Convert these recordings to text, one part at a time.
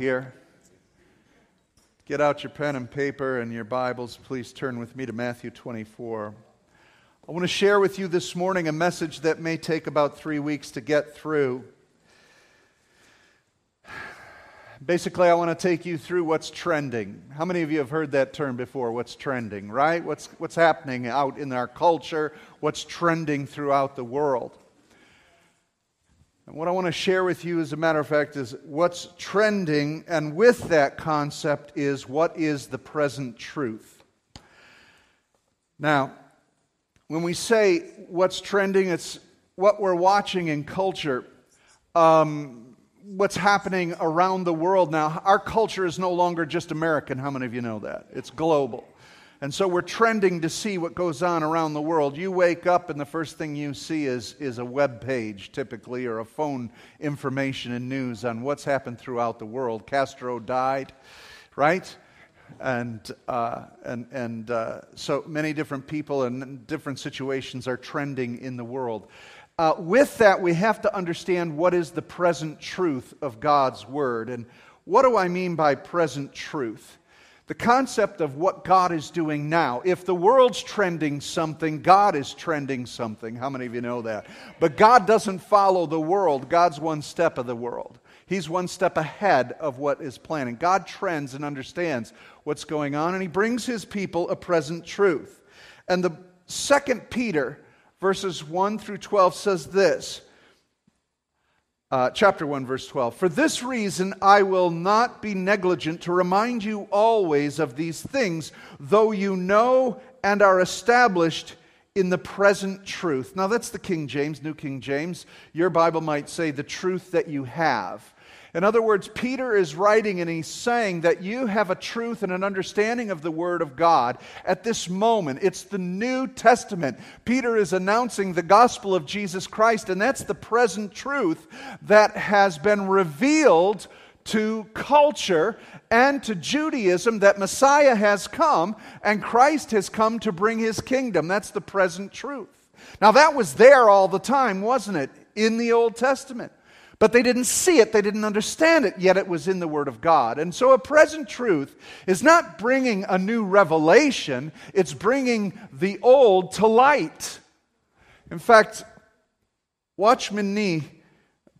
here. Get out your pen and paper and your Bibles. Please turn with me to Matthew 24. I want to share with you this morning a message that may take about three weeks to get through. Basically, I want to take you through what's trending. How many of you have heard that term before? What's trending, right? What's, what's happening out in our culture? What's trending throughout the world? And what I want to share with you, as a matter of fact, is what's trending, and with that concept is what is the present truth. Now, when we say what's trending, it's what we're watching in culture, um, what's happening around the world now. Our culture is no longer just American. How many of you know that? It's global. And so we're trending to see what goes on around the world. You wake up and the first thing you see is, is a web page, typically, or a phone information and news on what's happened throughout the world. Castro died, right? And, uh, and, and uh, so many different people and different situations are trending in the world. Uh, with that, we have to understand what is the present truth of God's Word. And what do I mean by present truth? The concept of what God is doing now. If the world's trending something, God is trending something. How many of you know that? But God doesn't follow the world, God's one step of the world. He's one step ahead of what is planning. God trends and understands what's going on, and He brings His people a present truth. And the second Peter, verses 1 through 12, says this uh, chapter 1, verse 12. For this reason, I will not be negligent to remind you always of these things, though you know and are established in the present truth. Now, that's the King James, New King James. Your Bible might say the truth that you have. In other words, Peter is writing and he's saying that you have a truth and an understanding of the Word of God at this moment. It's the New Testament. Peter is announcing the gospel of Jesus Christ, and that's the present truth that has been revealed to culture and to Judaism that Messiah has come and Christ has come to bring his kingdom. That's the present truth. Now, that was there all the time, wasn't it, in the Old Testament? But they didn't see it, they didn't understand it, yet it was in the Word of God. And so a present truth is not bringing a new revelation, it's bringing the old to light. In fact, Watchman Nee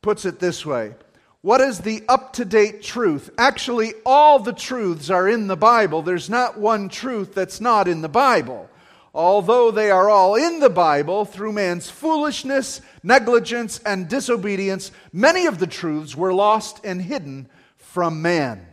puts it this way What is the up to date truth? Actually, all the truths are in the Bible. There's not one truth that's not in the Bible although they are all in the Bible, through man's foolishness, negligence, and disobedience, many of the truths were lost and hidden from man.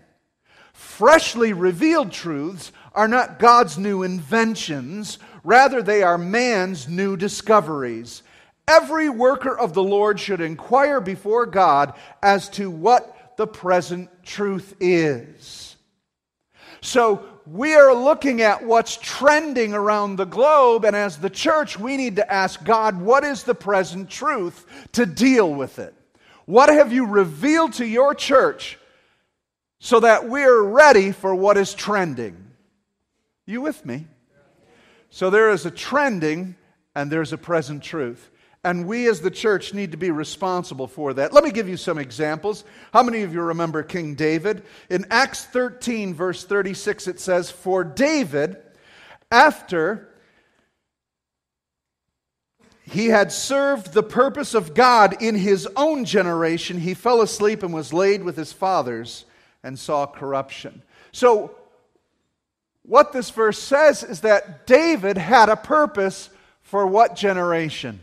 Freshly revealed truths are not God's new inventions, rather, they are man's new discoveries. Every worker of the Lord should inquire before God as to what the present truth is. So, we are looking at what's trending around the globe, and as the church, we need to ask God, what is the present truth to deal with it? What have you revealed to your church so that we're ready for what is trending? You with me? So there is a trending and there's a present truth. And we as the church need to be responsible for that. Let me give you some examples. How many of you remember King David? In Acts 13, verse 36, it says, For David, after he had served the purpose of God in his own generation, he fell asleep and was laid with his fathers and saw corruption. So, what this verse says is that David had a purpose for what generation?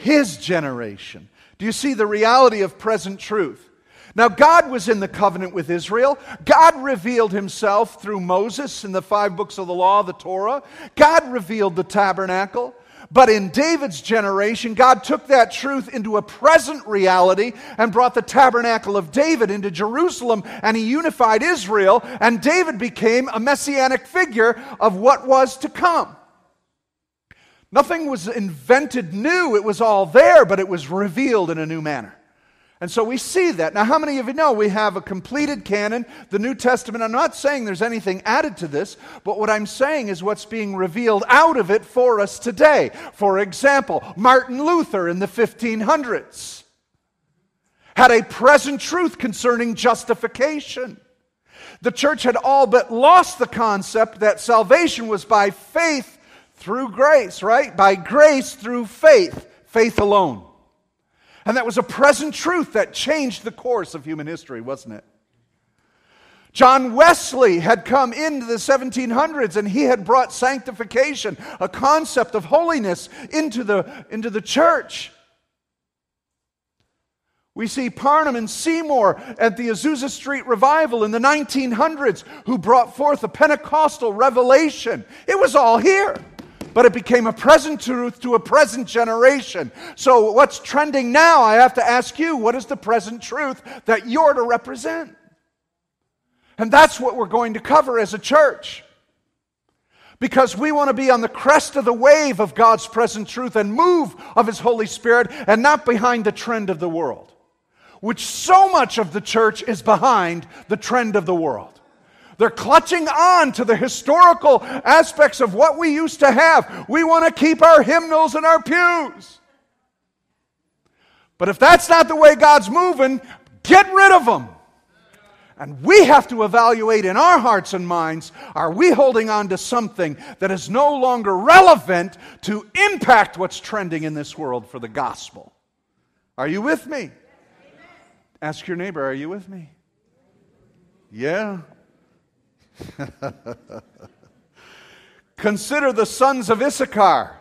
His generation. Do you see the reality of present truth? Now, God was in the covenant with Israel. God revealed himself through Moses in the five books of the law, the Torah. God revealed the tabernacle. But in David's generation, God took that truth into a present reality and brought the tabernacle of David into Jerusalem, and he unified Israel, and David became a messianic figure of what was to come. Nothing was invented new, it was all there, but it was revealed in a new manner. And so we see that. Now, how many of you know we have a completed canon, the New Testament? I'm not saying there's anything added to this, but what I'm saying is what's being revealed out of it for us today. For example, Martin Luther in the 1500s had a present truth concerning justification. The church had all but lost the concept that salvation was by faith through grace, right? By grace through faith, faith alone. And that was a present truth that changed the course of human history, wasn't it? John Wesley had come into the 1700s and he had brought sanctification, a concept of holiness, into the, into the church. We see Parham and Seymour at the Azusa Street Revival in the 1900s who brought forth a Pentecostal revelation. It was all here, but it became a present truth to a present generation. So, what's trending now? I have to ask you, what is the present truth that you're to represent? And that's what we're going to cover as a church. Because we want to be on the crest of the wave of God's present truth and move of His Holy Spirit and not behind the trend of the world which so much of the church is behind the trend of the world. They're clutching on to the historical aspects of what we used to have. We want to keep our hymnals in our pews. But if that's not the way God's moving, get rid of them. And we have to evaluate in our hearts and minds are we holding on to something that is no longer relevant to impact what's trending in this world for the gospel? Are you with me? Ask your neighbor, are you with me? Yeah. Consider the sons of Issachar.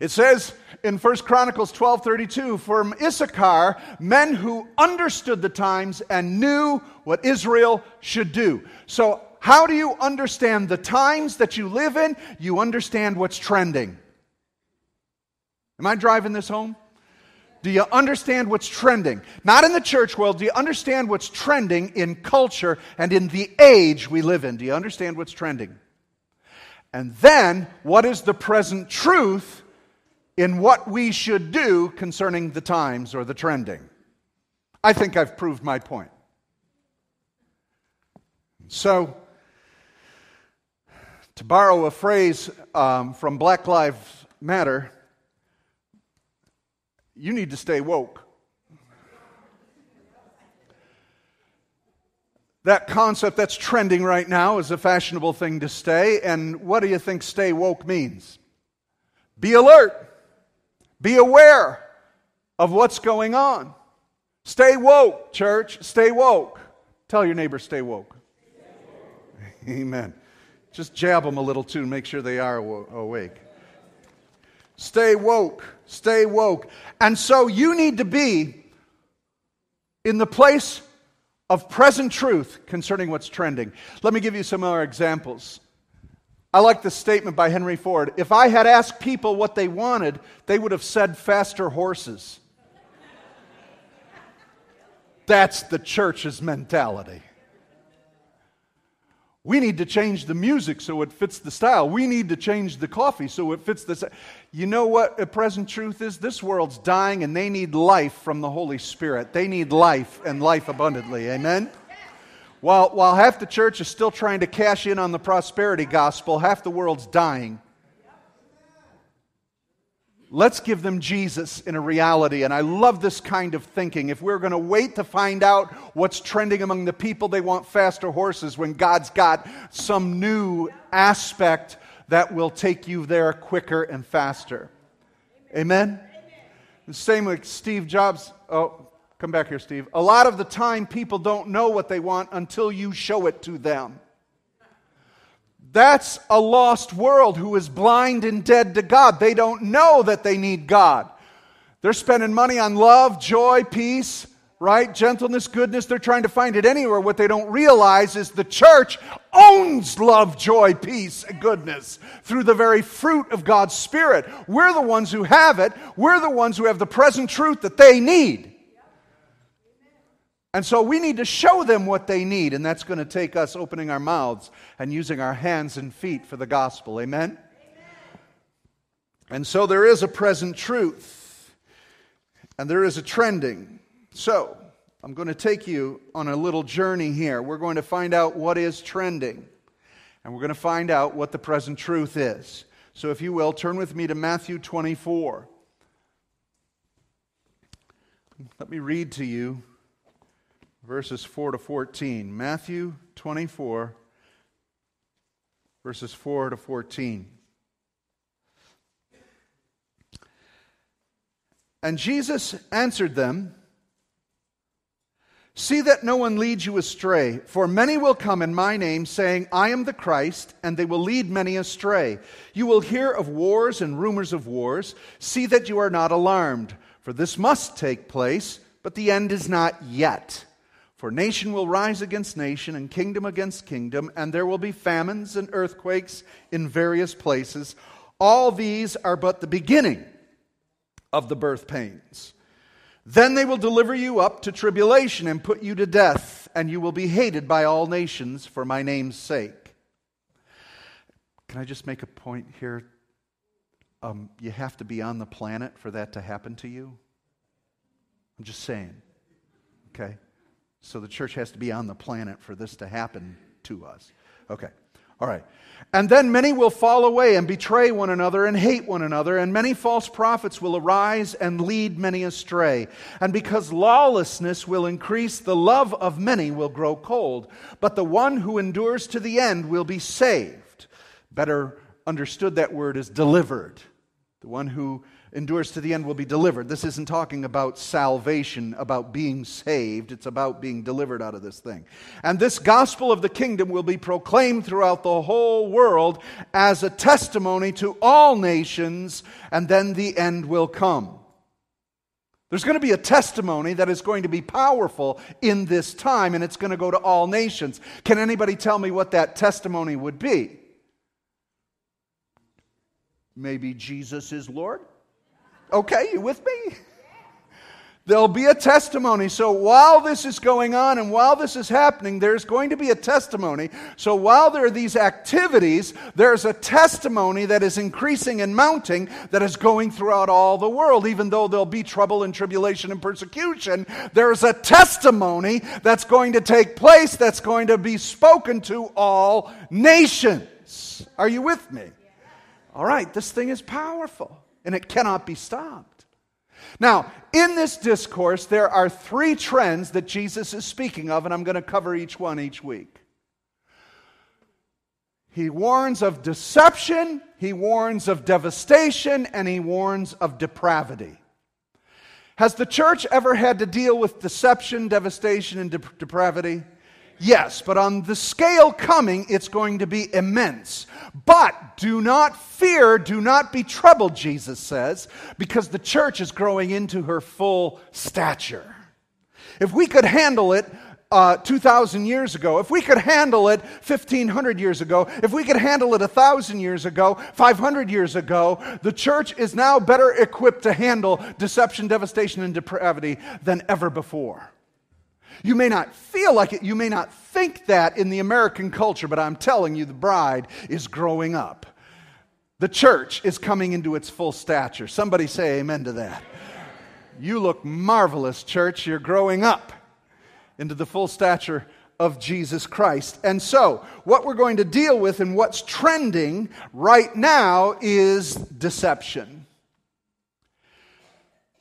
It says in 1 Chronicles 12:32, from Issachar, men who understood the times and knew what Israel should do. So, how do you understand the times that you live in? You understand what's trending. Am I driving this home? Do you understand what's trending? Not in the church world. Do you understand what's trending in culture and in the age we live in? Do you understand what's trending? And then, what is the present truth in what we should do concerning the times or the trending? I think I've proved my point. So, to borrow a phrase um, from Black Lives Matter, you need to stay woke. That concept that's trending right now is a fashionable thing to stay. And what do you think stay woke means? Be alert, be aware of what's going on. Stay woke, church, stay woke. Tell your neighbor, stay woke. Amen. Just jab them a little too, make sure they are awake. Stay woke. Stay woke. And so you need to be in the place of present truth concerning what's trending. Let me give you some more examples. I like the statement by Henry Ford. If I had asked people what they wanted, they would have said faster horses. That's the church's mentality. We need to change the music so it fits the style. We need to change the coffee so it fits the. You know what a present truth is? This world's dying and they need life from the Holy Spirit. They need life and life abundantly. Amen? While, while half the church is still trying to cash in on the prosperity gospel, half the world's dying. Let's give them Jesus in a reality. And I love this kind of thinking. If we're going to wait to find out what's trending among the people, they want faster horses when God's got some new aspect that will take you there quicker and faster. Amen? The same with Steve Jobs. Oh, come back here, Steve. A lot of the time, people don't know what they want until you show it to them. That's a lost world who is blind and dead to God. They don't know that they need God. They're spending money on love, joy, peace, right? Gentleness, goodness. They're trying to find it anywhere. What they don't realize is the church owns love, joy, peace, and goodness through the very fruit of God's Spirit. We're the ones who have it. We're the ones who have the present truth that they need. And so we need to show them what they need, and that's going to take us opening our mouths and using our hands and feet for the gospel. Amen? Amen? And so there is a present truth, and there is a trending. So I'm going to take you on a little journey here. We're going to find out what is trending, and we're going to find out what the present truth is. So if you will, turn with me to Matthew 24. Let me read to you verses 4 to 14. Matthew 24, verses 4 to 14. And Jesus answered them, See that no one leads you astray, for many will come in my name, saying, I am the Christ, and they will lead many astray. You will hear of wars and rumors of wars. See that you are not alarmed, for this must take place, but the end is not yet. For nation will rise against nation, and kingdom against kingdom, and there will be famines and earthquakes in various places. All these are but the beginning of the birth pains. Then they will deliver you up to tribulation and put you to death, and you will be hated by all nations for my name's sake. Can I just make a point here? Um, you have to be on the planet for that to happen to you. I'm just saying. Okay? So the church has to be on the planet for this to happen to us. Okay. All right. And then many will fall away and betray one another and hate one another, and many false prophets will arise and lead many astray. And because lawlessness will increase, the love of many will grow cold. But the one who endures to the end will be saved. Better understood, that word is delivered. The one who endures to the end will be delivered. This isn't talking about salvation, about being saved. It's about being delivered out of this thing. And this gospel of the kingdom will be proclaimed throughout the whole world as a testimony to all nations, and then the end will come. There's going to be a testimony that is going to be powerful in this time, and it's going to go to all nations. Can anybody tell me what that testimony would be? Maybe Jesus is Lord? Okay, you with me? There'll be a testimony. So while this is going on and while this is happening, there's going to be a testimony. So while there are these activities, there's a testimony that is increasing and mounting that is going throughout all the world. Even though there'll be trouble and tribulation and persecution, there's a testimony that's going to take place that's going to be spoken to all nations. Are you with me? All right, this thing is powerful and it cannot be stopped. Now, in this discourse, there are three trends that Jesus is speaking of, and I'm going to cover each one each week. He warns of deception, he warns of devastation, and he warns of depravity. Has the church ever had to deal with deception, devastation, and de- depravity? Yes, but on the scale coming, it's going to be immense. But do not fear, do not be troubled, Jesus says, because the church is growing into her full stature. If we could handle it uh, 2,000 years ago, if we could handle it 1,500 years ago, if we could handle it 1,000 years ago, 500 years ago, the church is now better equipped to handle deception, devastation, and depravity than ever before. You may not feel like it, you may not think that in the American culture, but I'm telling you, the bride is growing up. The church is coming into its full stature. Somebody say amen to that. You look marvelous, church. You're growing up into the full stature of Jesus Christ. And so, what we're going to deal with and what's trending right now is deception.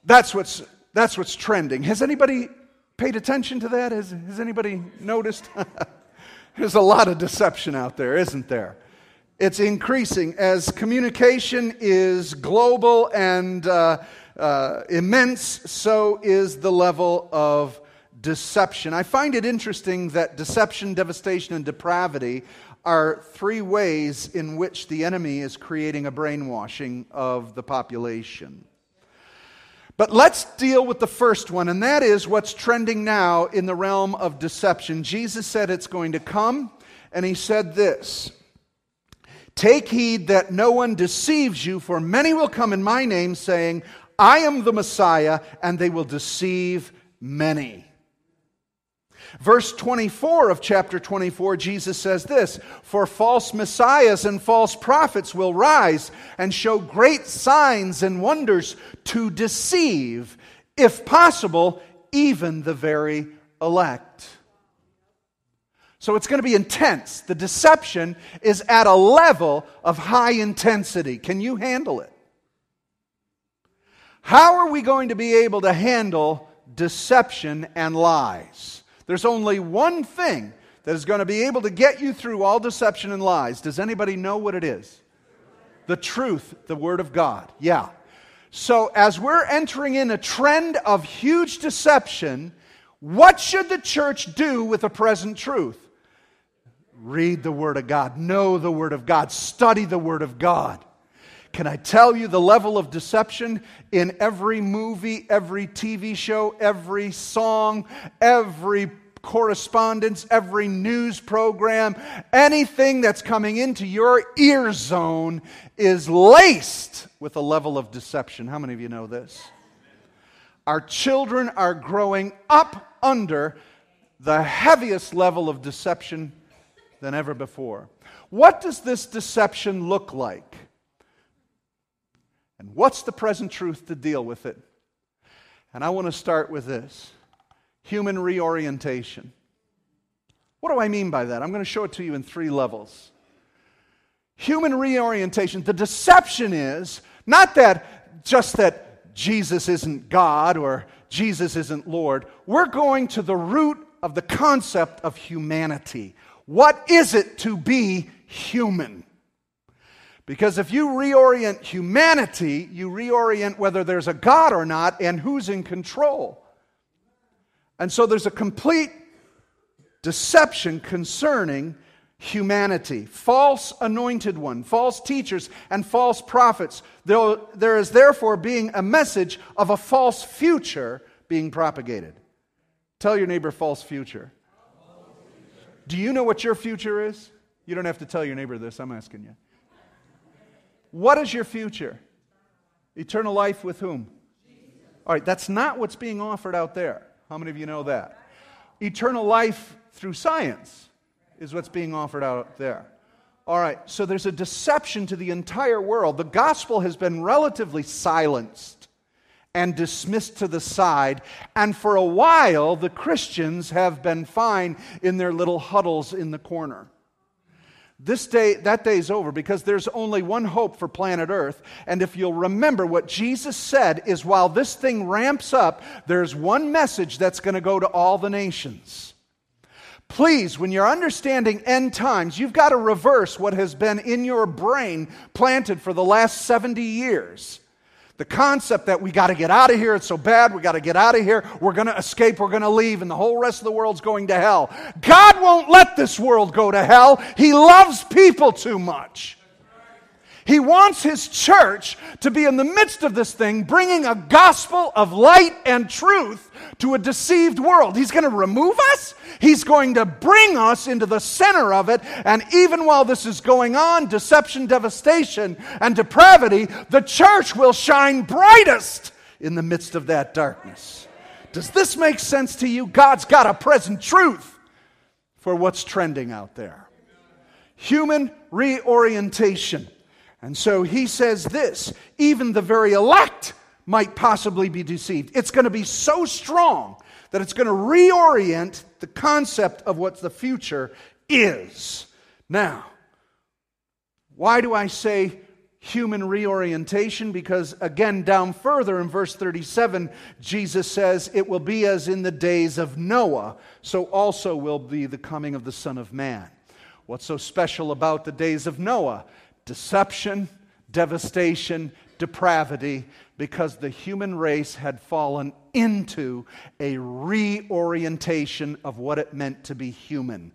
That's what's, that's what's trending. Has anybody paid attention to that? Has, has anybody noticed? There's a lot of deception out there, isn't there? It's increasing as communication is global and uh, uh, immense, so is the level of deception. I find it interesting that deception, devastation, and depravity are three ways in which the enemy is creating a brainwashing of the population. But let's deal with the first one, and that is what's trending now in the realm of deception. Jesus said it's going to come, and he said this Take heed that no one deceives you, for many will come in my name, saying, I am the Messiah, and they will deceive many. Verse 24 of chapter 24, Jesus says this For false messiahs and false prophets will rise and show great signs and wonders to deceive, if possible, even the very elect. So it's going to be intense. The deception is at a level of high intensity. Can you handle it? How are we going to be able to handle deception and lies. There's only one thing that is going to be able to get you through all deception and lies. Does anybody know what it is? The truth, the Word of God. Yeah. So, as we're entering in a trend of huge deception, what should the church do with the present truth? Read the Word of God, know the Word of God, study the Word of God. Can I tell you the level of deception in every movie, every TV show, every song, every correspondence, every news program, anything that's coming into your ear zone is laced with a level of deception. How many of you know this? Our children are growing up under the heaviest level of deception than ever before. What does this deception look like? And what's the present truth to deal with it? And I want to start with this human reorientation. What do I mean by that? I'm going to show it to you in three levels. Human reorientation, the deception is not that just that Jesus isn't God or Jesus isn't Lord. We're going to the root of the concept of humanity. What is it to be human? Because if you reorient humanity, you reorient whether there's a God or not and who's in control. And so there's a complete deception concerning humanity. False anointed one, false teachers, and false prophets. There is therefore being a message of a false future being propagated. Tell your neighbor false future. Do you know what your future is? You don't have to tell your neighbor this, I'm asking you. What is your future? Eternal life with whom? All right, that's not what's being offered out there. How many of you know that? Eternal life through science is what's being offered out there. All right, so there's a deception to the entire world. The gospel has been relatively silenced and dismissed to the side, and for a while, the Christians have been fine in their little huddles in the corner. This day, that day is over because there's only one hope for planet Earth. And if you'll remember what Jesus said is while this thing ramps up, there's one message that's going to go to all the nations. Please, when you're understanding end times, you've got to reverse what has been in your brain planted for the last 70 years. The concept that we got to get out of here, it's so bad, we got to get out of here, we're going to escape, we're going to leave, and the whole rest of the world's going to hell. God won't let this world go to hell. He loves people too much. He wants his church to be in the midst of this thing, bringing a gospel of light and truth to a deceived world. He's going to remove us, he's going to bring us into the center of it. And even while this is going on, deception, devastation, and depravity, the church will shine brightest in the midst of that darkness. Does this make sense to you? God's got a present truth for what's trending out there. Human reorientation. And so he says this even the very elect might possibly be deceived. It's going to be so strong that it's going to reorient the concept of what the future is. Now, why do I say human reorientation? Because again, down further in verse 37, Jesus says, It will be as in the days of Noah, so also will be the coming of the Son of Man. What's so special about the days of Noah? Deception, devastation, depravity, because the human race had fallen into a reorientation of what it meant to be human.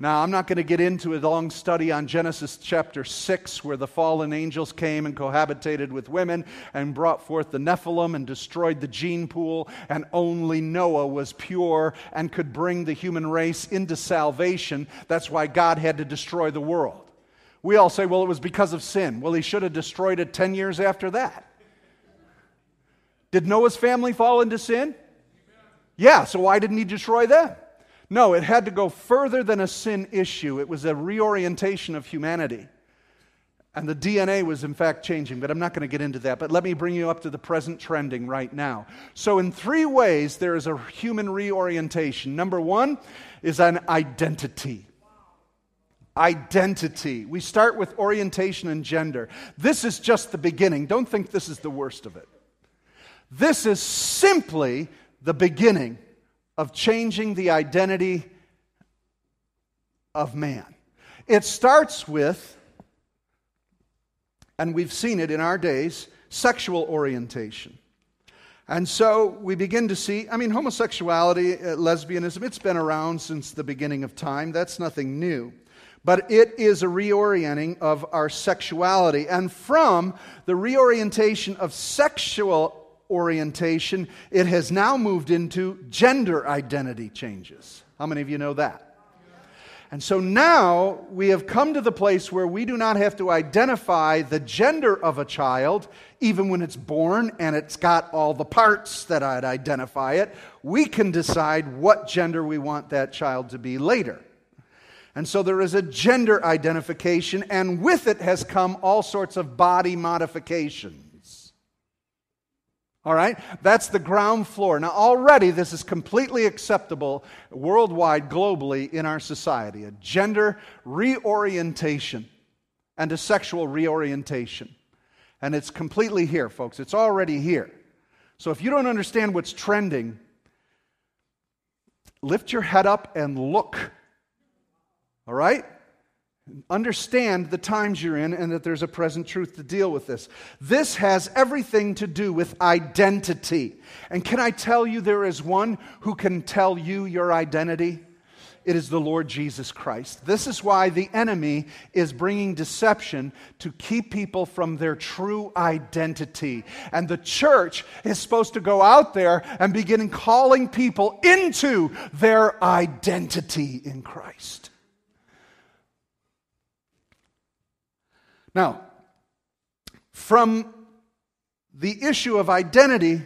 Now, I'm not going to get into a long study on Genesis chapter 6, where the fallen angels came and cohabitated with women and brought forth the Nephilim and destroyed the gene pool, and only Noah was pure and could bring the human race into salvation. That's why God had to destroy the world. We all say, well, it was because of sin. Well, he should have destroyed it 10 years after that. Did Noah's family fall into sin? Yeah, so why didn't he destroy them? No, it had to go further than a sin issue. It was a reorientation of humanity. And the DNA was, in fact, changing, but I'm not going to get into that. But let me bring you up to the present trending right now. So, in three ways, there is a human reorientation. Number one is an identity identity. We start with orientation and gender. This is just the beginning. Don't think this is the worst of it. This is simply the beginning of changing the identity of man. It starts with, and we've seen it in our days, sexual orientation. And so we begin to see, I mean, homosexuality, uh, lesbianism, it's been around since the beginning of time. That's nothing new. But it is a reorienting of our sexuality. And from the reorientation of sexual orientation, it has now moved into gender identity changes. How many of you know that? And so now we have come to the place where we do not have to identify the gender of a child, even when it's born and it's got all the parts that I'd identify it. We can decide what gender we want that child to be later. And so there is a gender identification, and with it has come all sorts of body modifications. All right? That's the ground floor. Now, already this is completely acceptable worldwide, globally in our society a gender reorientation and a sexual reorientation. And it's completely here, folks. It's already here. So if you don't understand what's trending, lift your head up and look. All right? Understand the times you're in and that there's a present truth to deal with this. This has everything to do with identity. And can I tell you, there is one who can tell you your identity? It is the Lord Jesus Christ. This is why the enemy is bringing deception to keep people from their true identity. And the church is supposed to go out there and begin calling people into their identity in Christ. Now, from the issue of identity,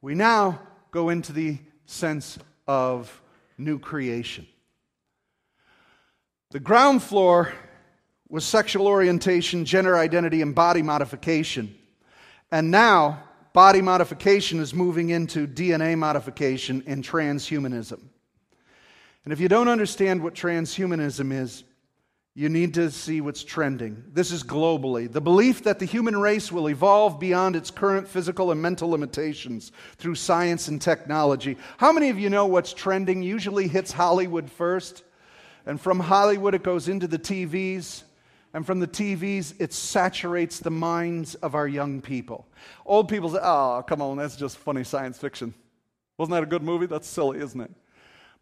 we now go into the sense of new creation. The ground floor was sexual orientation, gender identity, and body modification. And now, body modification is moving into DNA modification and transhumanism. And if you don't understand what transhumanism is, you need to see what's trending. This is globally. The belief that the human race will evolve beyond its current physical and mental limitations through science and technology. How many of you know what's trending usually hits Hollywood first? And from Hollywood, it goes into the TVs. And from the TVs, it saturates the minds of our young people. Old people say, oh, come on, that's just funny science fiction. Wasn't that a good movie? That's silly, isn't it?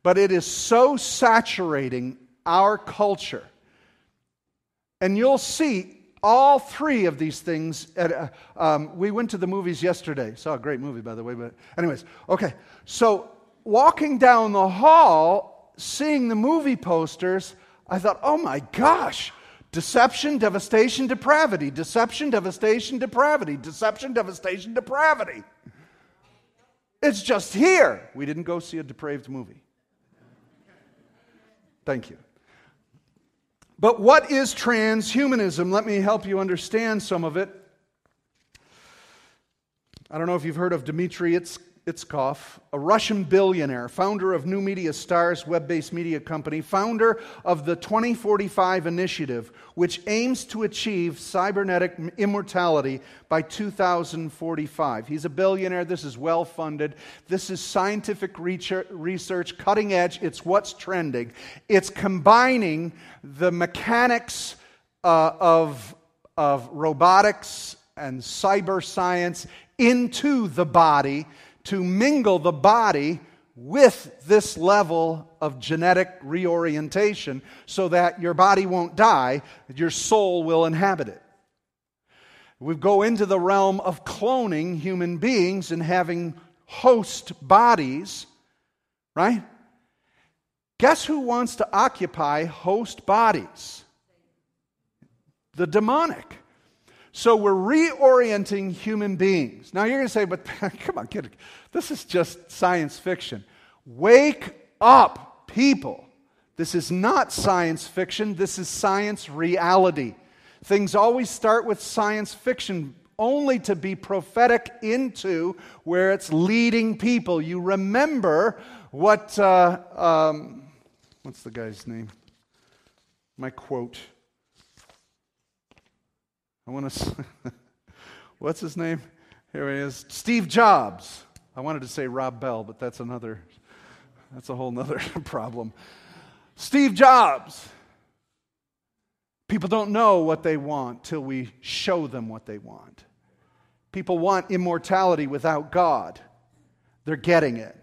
But it is so saturating our culture and you'll see all three of these things. At, uh, um, we went to the movies yesterday. Saw a great movie, by the way. But, anyways, okay. So, walking down the hall, seeing the movie posters, I thought, oh my gosh, deception, devastation, depravity, deception, devastation, depravity, deception, devastation, depravity. It's just here. We didn't go see a depraved movie. Thank you. But what is transhumanism? Let me help you understand some of it. I don't know if you've heard of Dmitry Itskov, a Russian billionaire, founder of New Media Stars web based media company, founder of the 2045 Initiative, which aims to achieve cybernetic immortality by 2045. He's a billionaire. This is well funded. This is scientific research, cutting edge. It's what's trending. It's combining the mechanics uh, of, of robotics and cyber science into the body to mingle the body with this level of genetic reorientation so that your body won't die, your soul will inhabit it. We go into the realm of cloning human beings and having host bodies, right? Guess who wants to occupy host bodies? The demonic. So we're reorienting human beings. Now you're going to say, but come on, kid, this is just science fiction. Wake up, people. This is not science fiction, this is science reality. Things always start with science fiction, only to be prophetic into where it's leading people. You remember what, uh, um, what's the guy's name? My quote. I want to, what's his name? Here he is. Steve Jobs. I wanted to say Rob Bell, but that's another, that's a whole nother problem. Steve Jobs. People don't know what they want till we show them what they want. People want immortality without God. They're getting it.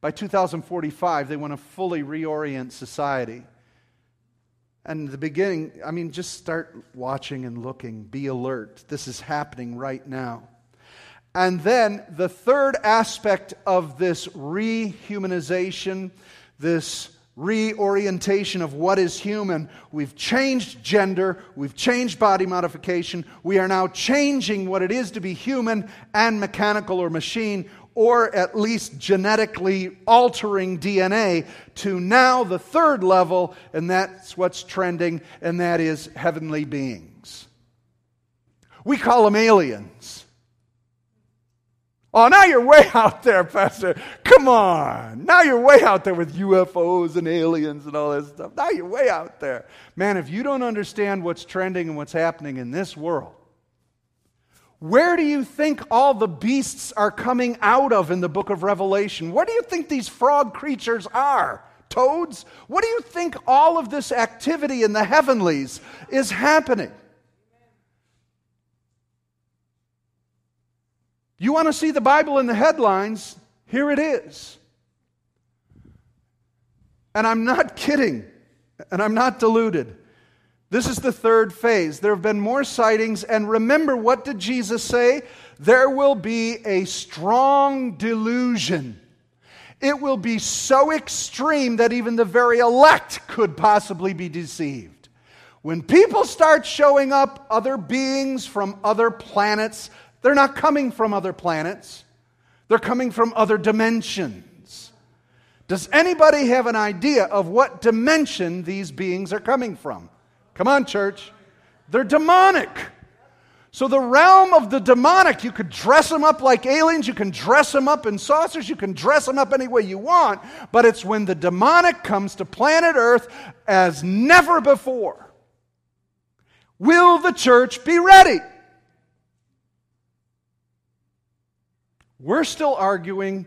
By 2045, they want to fully reorient society. And the beginning, I mean, just start watching and looking. Be alert. This is happening right now. And then the third aspect of this rehumanization, this reorientation of what is human. We've changed gender, we've changed body modification. We are now changing what it is to be human and mechanical or machine, or at least genetically altering DNA to now the third level, and that's what's trending, and that is heavenly beings. We call them aliens. Oh, now you're way out there, Pastor. Come on. Now you're way out there with UFOs and aliens and all this stuff. Now you're way out there. Man, if you don't understand what's trending and what's happening in this world, where do you think all the beasts are coming out of in the book of Revelation? What do you think these frog creatures are? Toads? What do you think all of this activity in the heavenlies is happening? You want to see the Bible in the headlines? Here it is. And I'm not kidding, and I'm not deluded. This is the third phase. There have been more sightings, and remember, what did Jesus say? There will be a strong delusion. It will be so extreme that even the very elect could possibly be deceived. When people start showing up, other beings from other planets, they're not coming from other planets, they're coming from other dimensions. Does anybody have an idea of what dimension these beings are coming from? Come on, church. They're demonic. So, the realm of the demonic, you could dress them up like aliens, you can dress them up in saucers, you can dress them up any way you want, but it's when the demonic comes to planet Earth as never before. Will the church be ready? We're still arguing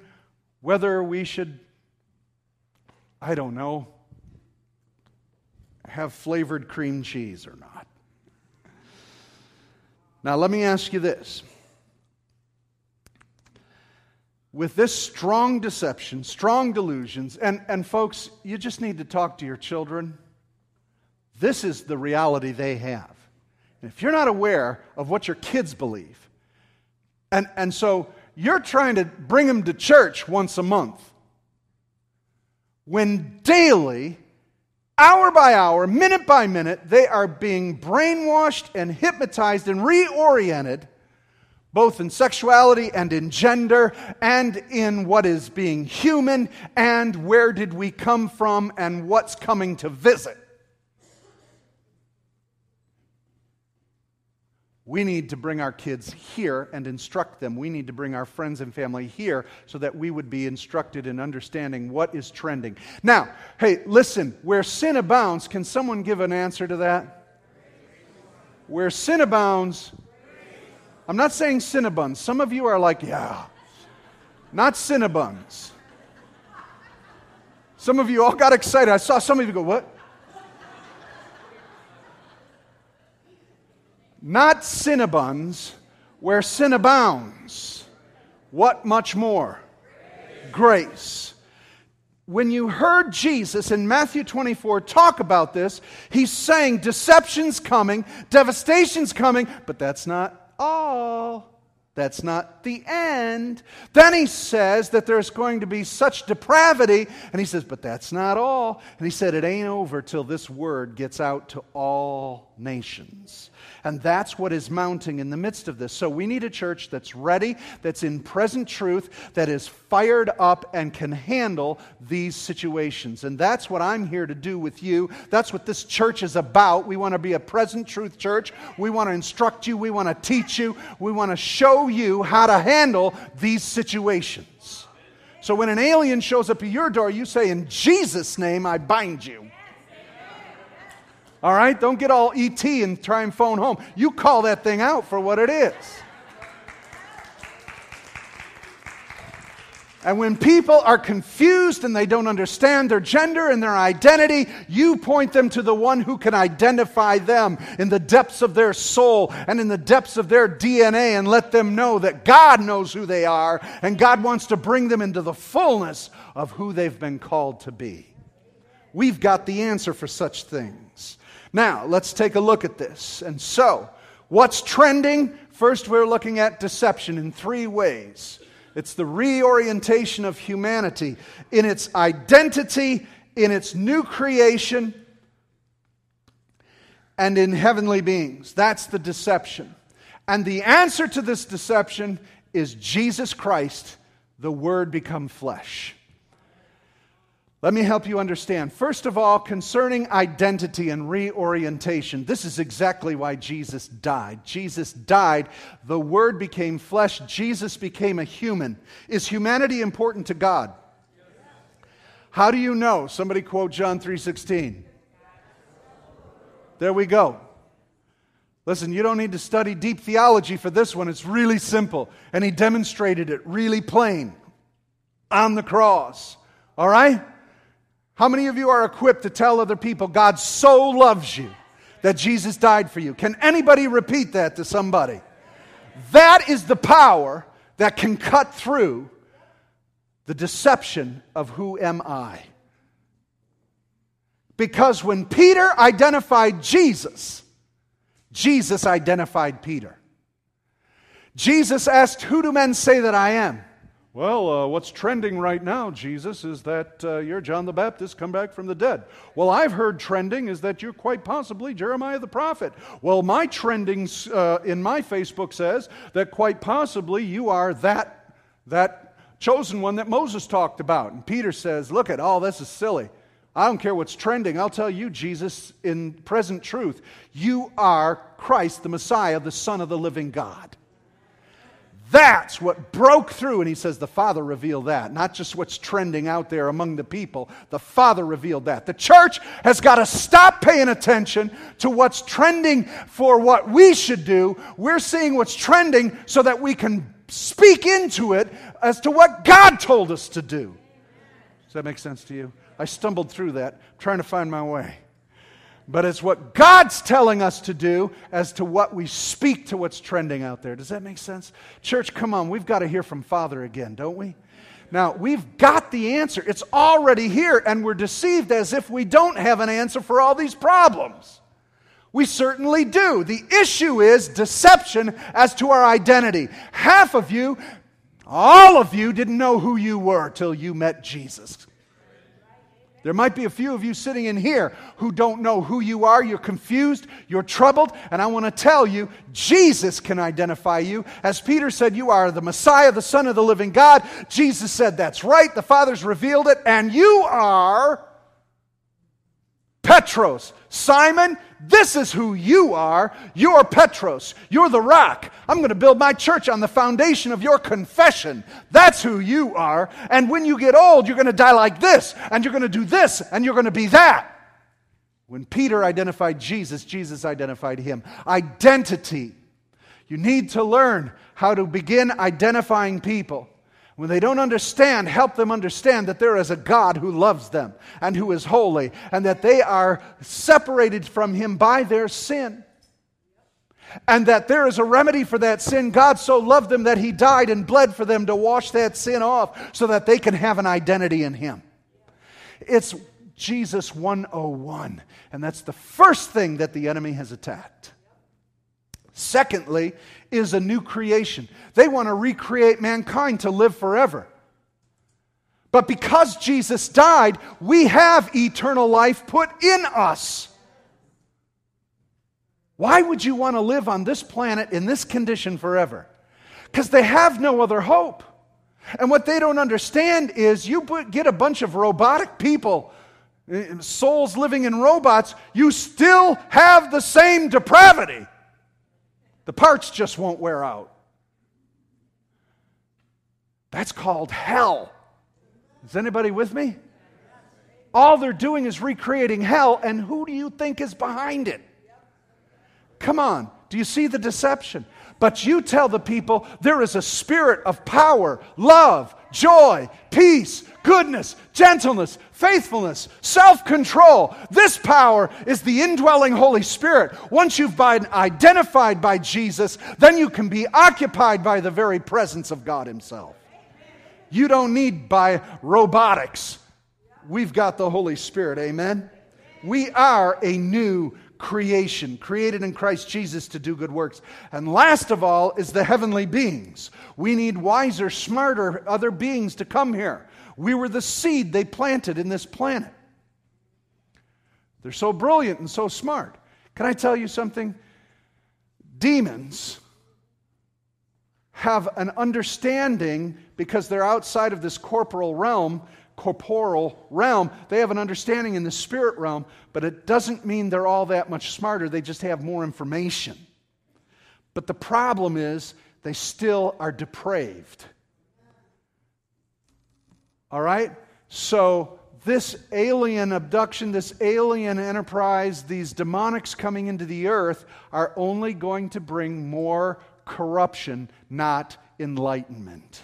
whether we should, I don't know, have flavored cream cheese or not. Now, let me ask you this. With this strong deception, strong delusions, and, and folks, you just need to talk to your children. This is the reality they have. And if you're not aware of what your kids believe, and, and so you're trying to bring them to church once a month. When daily, hour by hour, minute by minute, they are being brainwashed and hypnotized and reoriented, both in sexuality and in gender, and in what is being human, and where did we come from, and what's coming to visit. We need to bring our kids here and instruct them. We need to bring our friends and family here so that we would be instructed in understanding what is trending. Now, hey, listen, where sin abounds, can someone give an answer to that? Where sin abounds, I'm not saying cinnabons. Some of you are like, yeah, not cinnabons. Some of you all got excited. I saw some of you go, what? Not Cinnabons, where sin abounds. What much more? Grace. Grace. When you heard Jesus in Matthew 24 talk about this, he's saying deception's coming, devastation's coming, but that's not all. That's not the end. Then he says that there's going to be such depravity, and he says, but that's not all. And he said, it ain't over till this word gets out to all nations. And that's what is mounting in the midst of this. So we need a church that's ready, that's in present truth, that is fired up and can handle these situations. And that's what I'm here to do with you. That's what this church is about. We want to be a present truth church. We want to instruct you. We want to teach you. We want to show you how to handle these situations. So when an alien shows up at your door, you say, In Jesus' name, I bind you. All right? Don't get all ET and try and phone home. You call that thing out for what it is. And when people are confused and they don't understand their gender and their identity, you point them to the one who can identify them in the depths of their soul and in the depths of their DNA and let them know that God knows who they are and God wants to bring them into the fullness of who they've been called to be. We've got the answer for such things. Now, let's take a look at this. And so, what's trending? First, we're looking at deception in three ways. It's the reorientation of humanity in its identity, in its new creation, and in heavenly beings. That's the deception. And the answer to this deception is Jesus Christ, the Word become flesh. Let me help you understand. First of all, concerning identity and reorientation, this is exactly why Jesus died. Jesus died, the Word became flesh, Jesus became a human. Is humanity important to God? How do you know? Somebody quote John 3:16. There we go. Listen, you don't need to study deep theology for this one. It's really simple. And he demonstrated it really plain on the cross. All right? How many of you are equipped to tell other people God so loves you that Jesus died for you? Can anybody repeat that to somebody? That is the power that can cut through the deception of who am I. Because when Peter identified Jesus, Jesus identified Peter. Jesus asked, Who do men say that I am? Well, uh, what's trending right now, Jesus, is that uh, you're John the Baptist come back from the dead. Well, I've heard trending is that you're quite possibly Jeremiah the prophet. Well, my trending uh, in my Facebook says that quite possibly you are that, that chosen one that Moses talked about. And Peter says, Look at all this is silly. I don't care what's trending. I'll tell you, Jesus, in present truth, you are Christ, the Messiah, the Son of the living God. That's what broke through. And he says the Father revealed that, not just what's trending out there among the people. The Father revealed that. The church has got to stop paying attention to what's trending for what we should do. We're seeing what's trending so that we can speak into it as to what God told us to do. Does that make sense to you? I stumbled through that, trying to find my way but it's what God's telling us to do as to what we speak to what's trending out there. Does that make sense? Church, come on, we've got to hear from Father again, don't we? Now, we've got the answer. It's already here, and we're deceived as if we don't have an answer for all these problems. We certainly do. The issue is deception as to our identity. Half of you, all of you, didn't know who you were till you met Jesus. There might be a few of you sitting in here who don't know who you are. You're confused. You're troubled. And I want to tell you, Jesus can identify you. As Peter said, You are the Messiah, the Son of the living God. Jesus said, That's right. The Father's revealed it. And you are Petros. Simon, this is who you are. You're Petros. You're the rock. I'm going to build my church on the foundation of your confession. That's who you are. And when you get old, you're going to die like this, and you're going to do this, and you're going to be that. When Peter identified Jesus, Jesus identified him. Identity. You need to learn how to begin identifying people. When they don't understand, help them understand that there is a God who loves them and who is holy, and that they are separated from Him by their sin. And that there is a remedy for that sin. God so loved them that He died and bled for them to wash that sin off so that they can have an identity in Him. It's Jesus 101, and that's the first thing that the enemy has attacked. Secondly, is a new creation. They want to recreate mankind to live forever. But because Jesus died, we have eternal life put in us. Why would you want to live on this planet in this condition forever? Because they have no other hope. And what they don't understand is you get a bunch of robotic people, eh, souls living in robots, you still have the same depravity. The parts just won't wear out. That's called hell. Is anybody with me? All they're doing is recreating hell, and who do you think is behind it? Come on, do you see the deception? But you tell the people there is a spirit of power, love, joy, peace, goodness, gentleness, faithfulness, self control. This power is the indwelling Holy Spirit. Once you've been identified by Jesus, then you can be occupied by the very presence of God Himself. You don't need by robotics. We've got the Holy Spirit. Amen. We are a new creation, created in Christ Jesus to do good works. And last of all is the heavenly beings. We need wiser, smarter other beings to come here. We were the seed they planted in this planet. They're so brilliant and so smart. Can I tell you something? Demons have an understanding because they're outside of this corporal realm corporal realm. They have an understanding in the spirit realm, but it doesn't mean they're all that much smarter. They just have more information. But the problem is they still are depraved. All right? So, this alien abduction, this alien enterprise, these demonics coming into the earth are only going to bring more corruption, not enlightenment.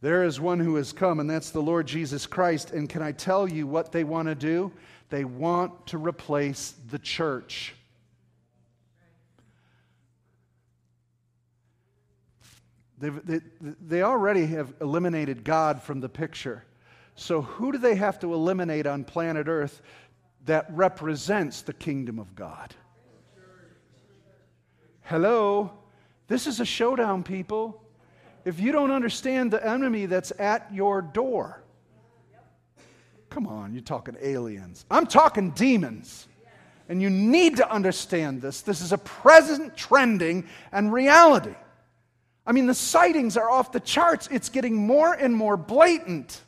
There is one who has come, and that's the Lord Jesus Christ. And can I tell you what they want to do? They want to replace the church. They, they already have eliminated God from the picture. So, who do they have to eliminate on planet Earth that represents the kingdom of God? Hello? This is a showdown, people if you don't understand the enemy that's at your door. Come on, you're talking aliens. I'm talking demons. And you need to understand this. This is a present trending and reality. I mean, the sightings are off the charts. It's getting more and more blatant.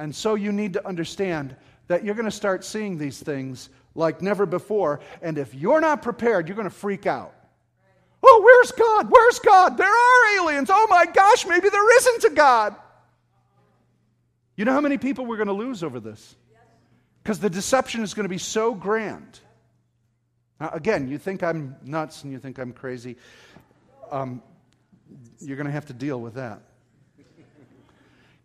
And so you need to understand that you're going to start seeing these things like never before. And if you're not prepared, you're going to freak out. Oh, where's God? Where's God? There are aliens. Oh my gosh, maybe there isn't a God. You know how many people we're going to lose over this? Because the deception is going to be so grand. Now, again, you think I'm nuts and you think I'm crazy. Um, you're going to have to deal with that.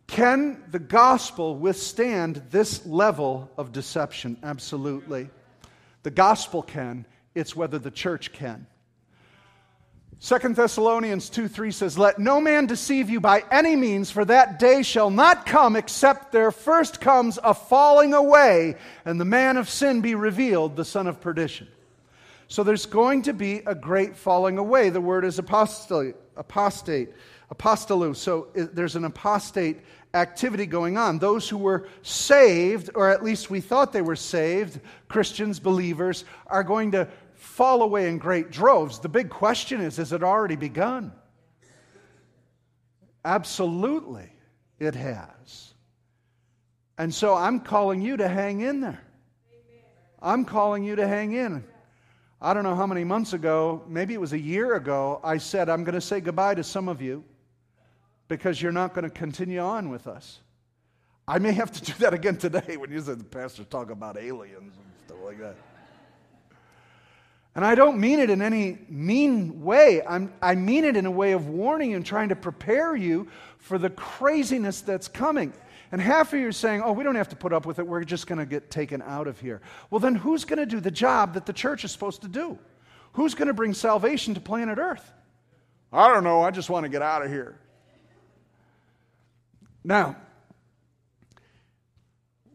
Can the gospel withstand this level of deception? Absolutely. The gospel can. It's whether the church can. Second Thessalonians 2 3 says, Let no man deceive you by any means, for that day shall not come except there first comes a falling away, and the man of sin be revealed, the son of perdition. So there's going to be a great falling away. The word is apostate, apostate, apostolu. So there's an apostate activity going on. Those who were saved, or at least we thought they were saved, Christians, believers, are going to fall away in great droves. The big question is has it already begun? Absolutely, it has. And so I'm calling you to hang in there. I'm calling you to hang in. I don't know how many months ago, maybe it was a year ago, I said, I'm going to say goodbye to some of you because you're not going to continue on with us. I may have to do that again today when you said the pastor talk about aliens and stuff like that. And I don't mean it in any mean way. I'm, I mean it in a way of warning and trying to prepare you for the craziness that's coming. And half of you are saying, oh, we don't have to put up with it. We're just going to get taken out of here. Well, then who's going to do the job that the church is supposed to do? Who's going to bring salvation to planet Earth? I don't know. I just want to get out of here. Now,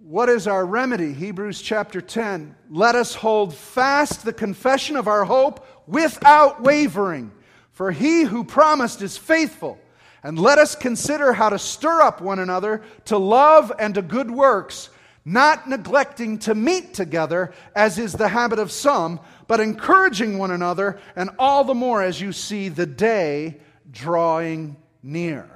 what is our remedy? Hebrews chapter 10. Let us hold fast the confession of our hope without wavering, for he who promised is faithful. And let us consider how to stir up one another to love and to good works, not neglecting to meet together, as is the habit of some, but encouraging one another, and all the more as you see the day drawing near.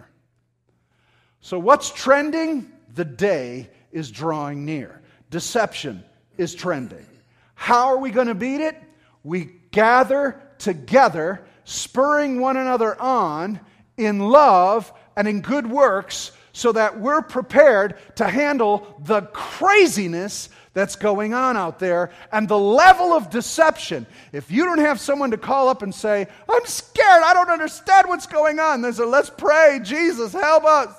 So, what's trending? The day is drawing near. Deception is trending. How are we going to beat it? We gather together, spurring one another on in love and in good works so that we're prepared to handle the craziness that's going on out there and the level of deception. If you don't have someone to call up and say, I'm scared, I don't understand what's going on, there's a let's pray, Jesus, help us.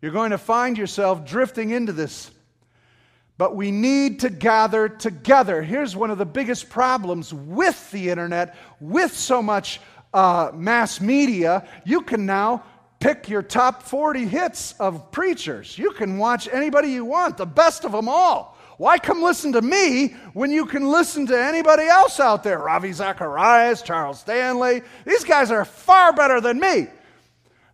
You're going to find yourself drifting into this. But we need to gather together. Here's one of the biggest problems with the internet, with so much uh, mass media. You can now pick your top 40 hits of preachers. You can watch anybody you want, the best of them all. Why come listen to me when you can listen to anybody else out there? Ravi Zacharias, Charles Stanley. These guys are far better than me.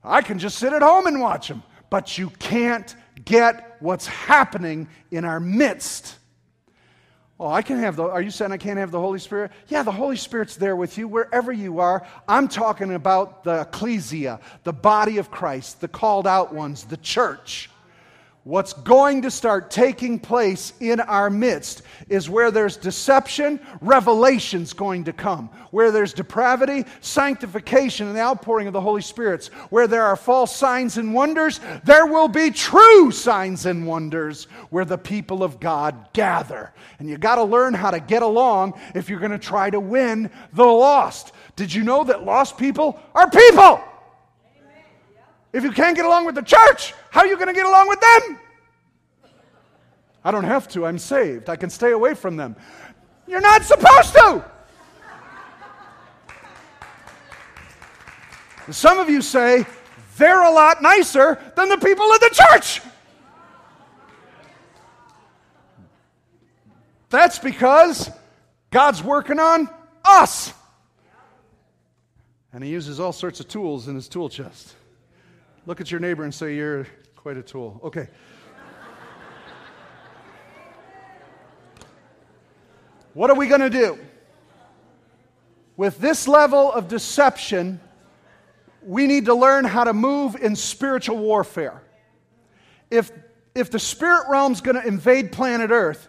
I can just sit at home and watch them. But you can't get what's happening in our midst. Oh, I can have the, are you saying I can't have the Holy Spirit? Yeah, the Holy Spirit's there with you wherever you are. I'm talking about the ecclesia, the body of Christ, the called out ones, the church. What's going to start taking place in our midst is where there's deception, revelation's going to come. Where there's depravity, sanctification, and the outpouring of the Holy Spirit. Where there are false signs and wonders, there will be true signs and wonders where the people of God gather. And you got to learn how to get along if you're going to try to win the lost. Did you know that lost people are people? If you can't get along with the church, how are you going to get along with them? I don't have to. I'm saved. I can stay away from them. You're not supposed to. Some of you say they're a lot nicer than the people of the church. That's because God's working on us. And He uses all sorts of tools in His tool chest. Look at your neighbor and say, You're quite a tool. Okay. what are we going to do? With this level of deception, we need to learn how to move in spiritual warfare. If, if the spirit realm's going to invade planet Earth,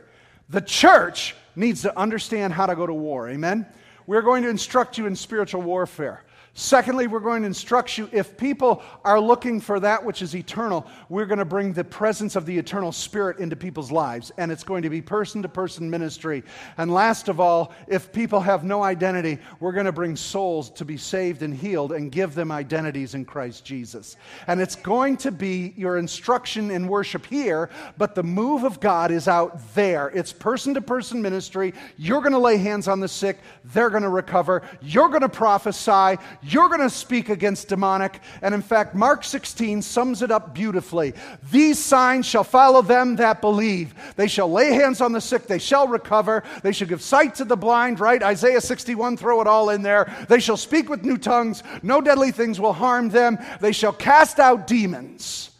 the church needs to understand how to go to war. Amen? We're going to instruct you in spiritual warfare. Secondly, we're going to instruct you if people are looking for that which is eternal, we're going to bring the presence of the eternal spirit into people's lives, and it's going to be person to person ministry. And last of all, if people have no identity, we're going to bring souls to be saved and healed and give them identities in Christ Jesus. And it's going to be your instruction in worship here, but the move of God is out there. It's person to person ministry. You're going to lay hands on the sick, they're going to recover, you're going to prophesy. You're going to speak against demonic. And in fact, Mark 16 sums it up beautifully. These signs shall follow them that believe. They shall lay hands on the sick, they shall recover. They shall give sight to the blind, right? Isaiah 61, throw it all in there. They shall speak with new tongues. No deadly things will harm them. They shall cast out demons.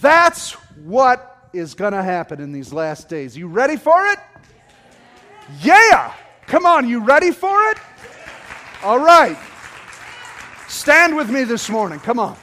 That's what is going to happen in these last days. You ready for it? Yeah! Come on, you ready for it? All right. Stand with me this morning. Come on.